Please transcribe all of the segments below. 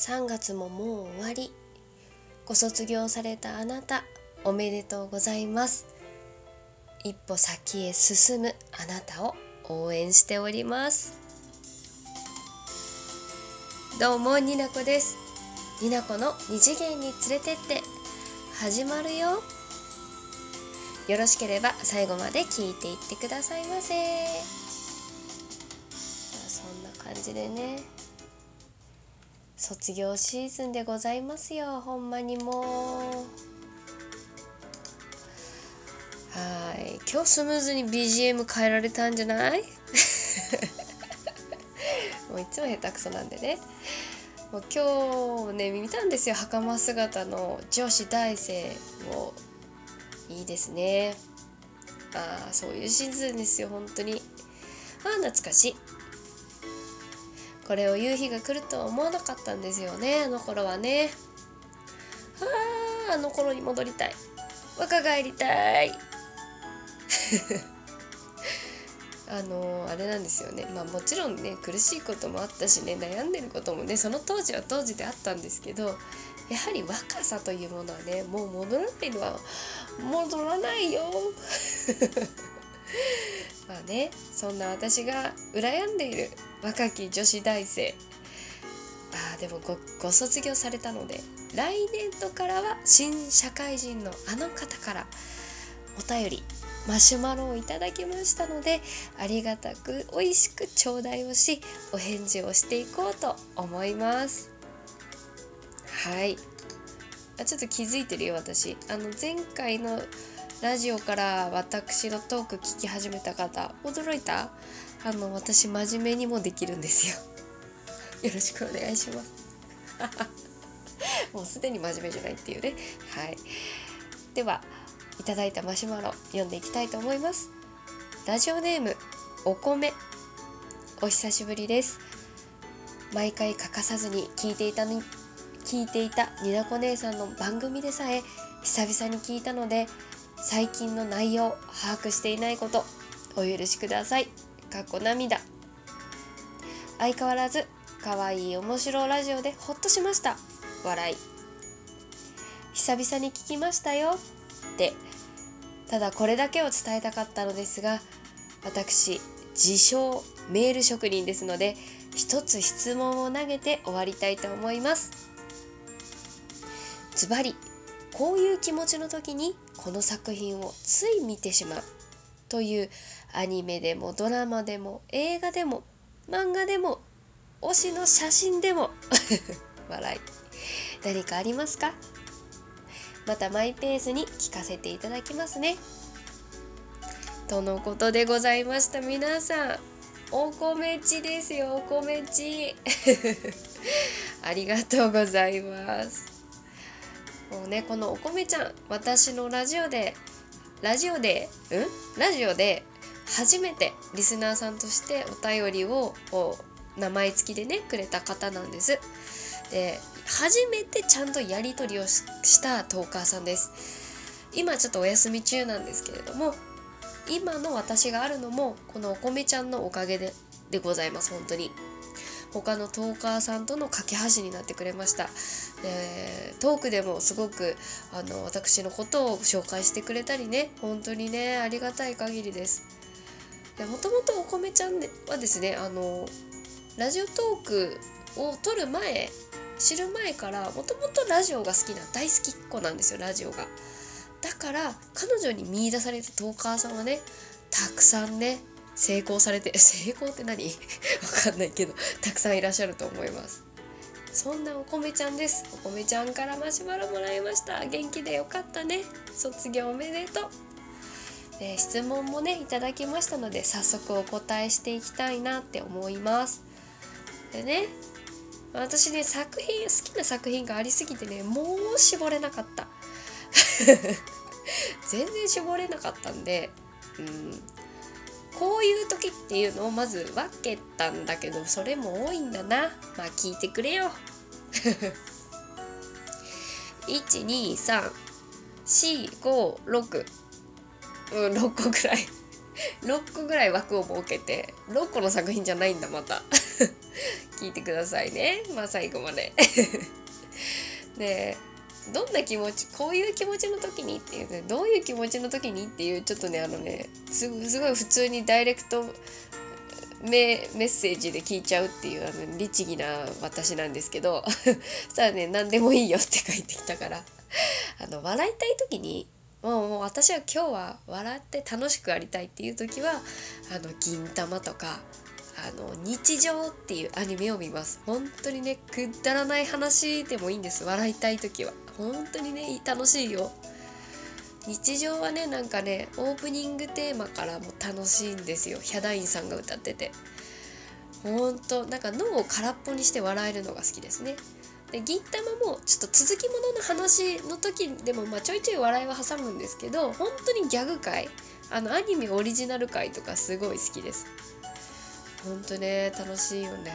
3月ももう終わり。ご卒業されたあなたおめでとうございます。一歩先へ進むあなたを応援しております。どうもになこです。になこの二次元に連れてって。始まるよ。よろしければ最後まで聞いていってくださいませ。そんな感じでね。卒業シーズンでございますよ。ほんまにもう。はい。今日スムーズに BGM 変えられたんじゃない？もういつも下手くそなんでね。もう今日ね見たんですよ。袴姿の女子大生をいいですね。ああそういうシーズンですよ本当に。ああ懐かしい。これを言う日が来るとは思わなかったんですよね。あの頃はね。あああの頃に戻りたい。若返りたい。あのあれなんですよね。まあもちろんね苦しいこともあったしね悩んでることもねその当時は当時であったんですけどやはり若さというものはねもう戻らないのは戻らないよ。まあねそんな私が羨んでいる若き女子大生。あでもごご卒業されたので来年度からは新社会人のあの方からお便りマシュマロをいただきましたのでありがたく美味しく頂戴をしお返事をしていこうと思います。はい。あちょっと気づいてるよ私。あの前回のラジオから私のトーク聞き始めた方驚いた？あの私真面目にもできるんですよ。よろしくお願いします。もうすでに真面目じゃないっていうね。はい。ではいただいたマシュマロ読んでいきたいと思います。ラジオネームお米。お久しぶりです。毎回欠かさずに聞いていたに聞いていたになこ姉さんの番組でさえ久々に聞いたので最近の内容把握していないことお許しください。かっこ涙。相変わらず可愛い面白ラジオでほっとしました。笑い。久々に聞きましたよって。ただこれだけを伝えたかったのですが私自称メール職人ですので一つ質問を投げて終わりたいと思います。ズバリこういう気持ちの時にこの作品をつい見てしまうというアニメでもドラマでも映画でも漫画でも推しの写真でも 笑い。何かありますか？またマイペースに聞かせていただきますね。とのことでございました。皆さんお米ちですよお米ち。ありがとうございます。もうねこのお米ちゃん私のラジオでラジオでうん？ラジオで初めてリスナーさんとしてお便りを名前付きでねくれた方なんです。で初めてちゃんとやり取りをしたトーカーさんです。今ちょっとお休み中なんですけれども今の私があるのもこのお米ちゃんのおかげででございます本当に。他のトーカーさんとの架け橋になってくれました。でトークでもすごくあの私のことを紹介してくれたりね。本当にねありがたい限りです。もともとお米ちゃんはですねあのラジオトークを撮る前知る前からもともとラジオが好きな大好きっ子なんですよラジオが。だから彼女に見いだされたトーカーさんはねたくさんね成功されて 成功って何？わかんないけどたくさんいらっしゃると思います。そんなお米ちゃんです。お米ちゃんからマシュマロもらいました。元気でよかったね。卒業おめでとう。で質問もねいただきましたので早速お答えしていきたいなって思います。でね私ね作品好きな作品がありすぎてねもう絞れなかった。全然絞れなかったんでうんこういう時っていうのをまず分けたんだけどそれも多いんだな。まあ聞いてくれよ。1234566うん6個ぐらい。6個ぐらい枠を設けて6個の作品じゃないんだまた。聞いてくださいね。まあ最後まで。でどんな気持ちこういう気持ちの時にっていうねどういう気持ちの時にっていうちょっとねあのねすごい普通にダイレクトメメッセージで聞いちゃうっていうあの律儀な私なんですけどそしたらね何でもいいよって帰ってきたから。あの笑いたい時にもうもう私は今日は笑って楽しくありたいっていう時はあの銀玉とかあの日常っていうアニメを見ます。本当にねくだらない話でもいいんです。笑いたい時は。本当にね楽しいよ。日常はねなんかねオープニングテーマからも楽しいんですよ。ヒャダインさんが歌ってて。ほんとなんか脳を空っぽにして笑えるのが好きですね。で銀玉もちょっと続きものの話の時でも、まあ、ちょいちょい笑いは挟むんですけど本当にギャグ界あのアニメオリジナル回とかすごい好きです。ほんとね楽しいよね。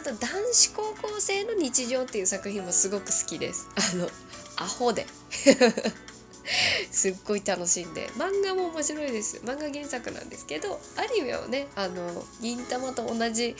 あと男子高校生の日常っていう作品もすごく好きです。あのアホで。すっごい楽しんで。漫画も面白いです。漫画原作なんですけどアニメをねあの銀魂と同じ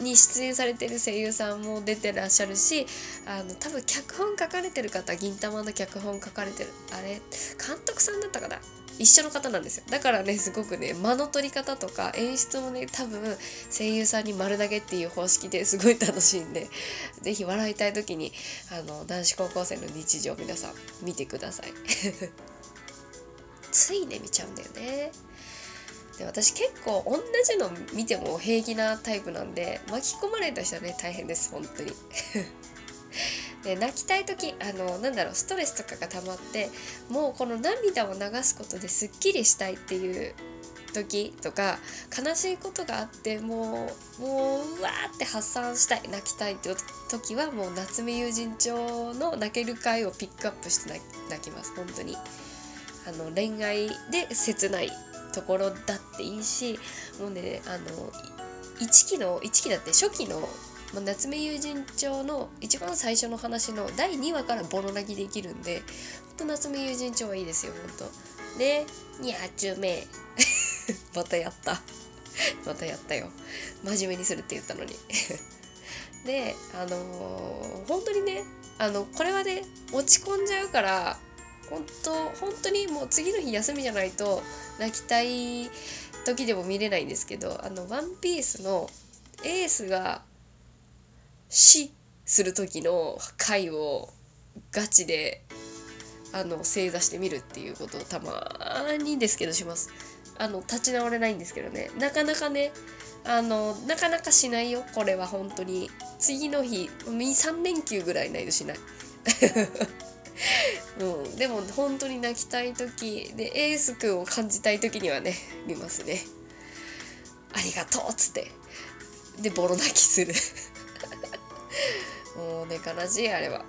に出演されてる声優さんも出てらっしゃるしあの多分脚本書かれてる方銀魂の脚本書かれてるあれ監督さんだったかな？一緒の方なんですよ。だからねすごくね間の取り方とか演出もね多分声優さんに丸投げっていう方式ですごい楽しいんで是非笑いたい時にあの男子高校生の日常皆さん見てください。ついね見ちゃうんだよね。で私結構同じの見ても平気なタイプなんで巻き込まれた人はね大変です本当に。で泣きたい時あのなんだろうストレスとかが溜まってもうこの涙を流すことですっきりしたいっていう時とか悲しいことがあってもうもううわーって発散したい泣きたいって時はもう夏目友人帳の泣ける回をピックアップして泣きます本当に。あの恋愛で切ないところだっていいしもうねあの1期の1期だって初期のまあ、夏目友人帳の一番最初の話の第2話からボロ泣きできるんでほんと夏目友人帳はいいですよほんと。ねにゃちゅめ。またやった。またやったよ。真面目にするって言ったのに。であのー、本当にねあのこれはね落ち込んじゃうから本当本当にもう次の日休みじゃないと泣きたい時でも見れないんですけどあの「ワンピースのエースが死する時の回をガチであの正座してみるっていうことをたまにですけどします。あの立ち直れないんですけどねなかなかねあのなかなかしないよこれは本当に次の日3連休ぐらいないとしない。うん、でも本当に泣きたい時でエース君を感じたい時にはね見ますね。ありがとうっつってでボロ泣きするもうね悲しいあれは。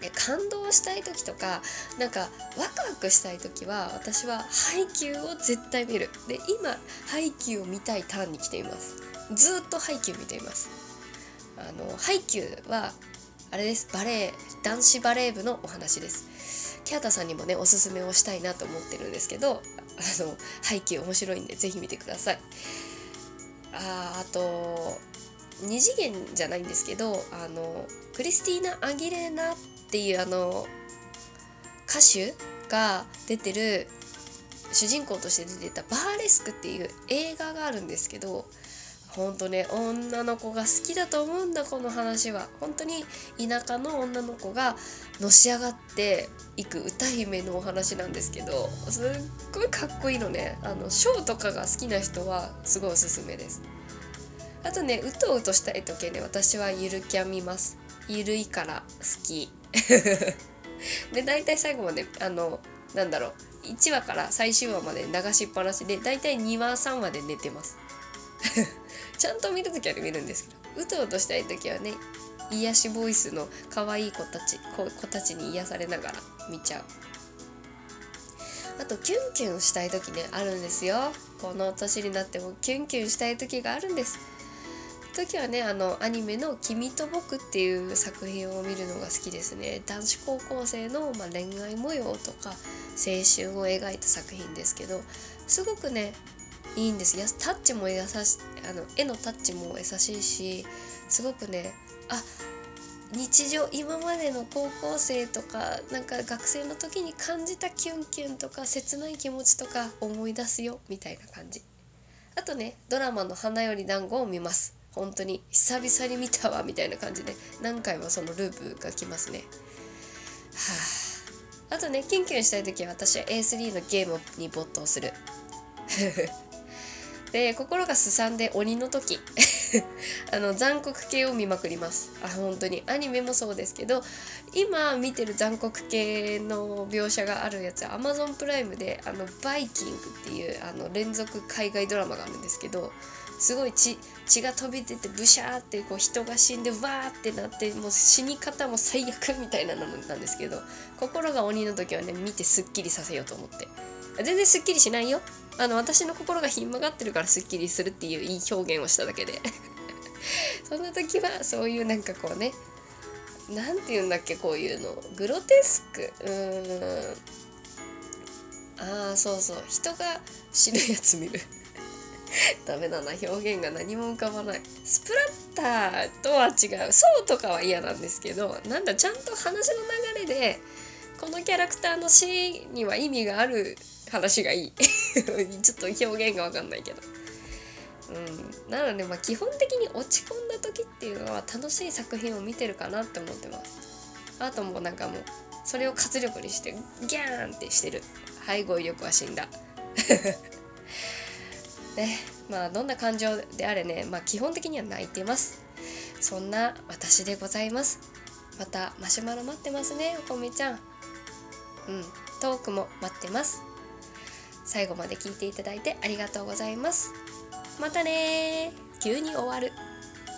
で感動したい時とかなんかワクワクしたい時は私はハイキューを絶対見る。で今ハイキューを見たいターンに来ています。ずっとハイキュー見ています。あのハイキューはあれです。バレー男子バレー部のお話です。キャータさんにもねおすすめをしたいなと思ってるんですけどあのハイキュー面白いんで是非見てください。ああと2次元じゃないんですけどあのクリスティーナ・アギレーナっていうあの歌手が出てる主人公として出てた「バーレスク」っていう映画があるんですけどほんとね女の子が好きだと思うんだこの話は。本当に田舎の女の子がのし上がっていく歌姫のお話なんですけどすっごいかっこいいのね。あのショーとかが好きな人はすごいおすすめです。あとねうとうとしたい時ね私はゆるキャン見ます。ゆるいから好き。で大体最後まであのなんだろう。1話から最終話まで流しっぱなしで大体2話3話で寝てます。ちゃんと見る時は見るんですけどうとうとしたい時はね癒しボイスの可愛い子たち子たちに癒されながら見ちゃう。あとキュンキュンしたい時ねあるんですよ。この年になってもキュンキュンしたい時があるんです。時はねあのアニメの「君と僕」っていう作品を見るのが好きですね。男子高校生の、まあ、恋愛模様とか青春を描いた作品ですけどすごくねいいんです。やタッチも優しあの絵のタッチも優しいしすごくねあ日常今までの高校生とかなんか学生の時に感じたキュンキュンとか切ない気持ちとか思い出すよみたいな感じ。あとねドラマの「花より団子を見ます。本当に久々に見たわみたいな感じで何回もそのループが来ますね。はあ。あとねキュンキュンしたい時は私は A3 のゲームに没頭する。で心がすさんで鬼の時。あの残酷系を見まくります。あ本当に。アニメもそうですけど今見てる残酷系の描写があるやつは Amazon プライムであのバイキングっていうあの連続海外ドラマがあるんですけどすごい血血が飛び出てブシャーってこう人が死んでわーってなってもう死に方も最悪みたいなのなんですけど心が鬼の時はね見てすっきりさせようと思って。全然すっきりしないよ。あの私の心がひん曲がってるからすっきりするっていういい表現をしただけで。そんな時はそういうなんかこうね何て言うんだっけこういうの。グロテスク。うーん。ああそうそう。人が死ぬやつ見る。ダメだな表現が何も浮かばない。スプラッターとは違う。そうとかは嫌なんですけどなんだちゃんと話の流れでこのキャラクターの死には意味がある話がいい。ちょっと表現が分かんないけど。うん。なのでまあ基本的に落ち込んだ時っていうのは楽しい作品を見てるかなって思ってます。あともうなんかもうそれを活力にしてギャーンってしてる。はい語彙力は死んだ。ねまあどんな感情であれねまあ基本的には泣いてます。そんな私でございます。またマシュマロ待ってますねおこめちゃん。うんトークも待ってます。最後まで聞いていただいてありがとうございます。またね急に終わる。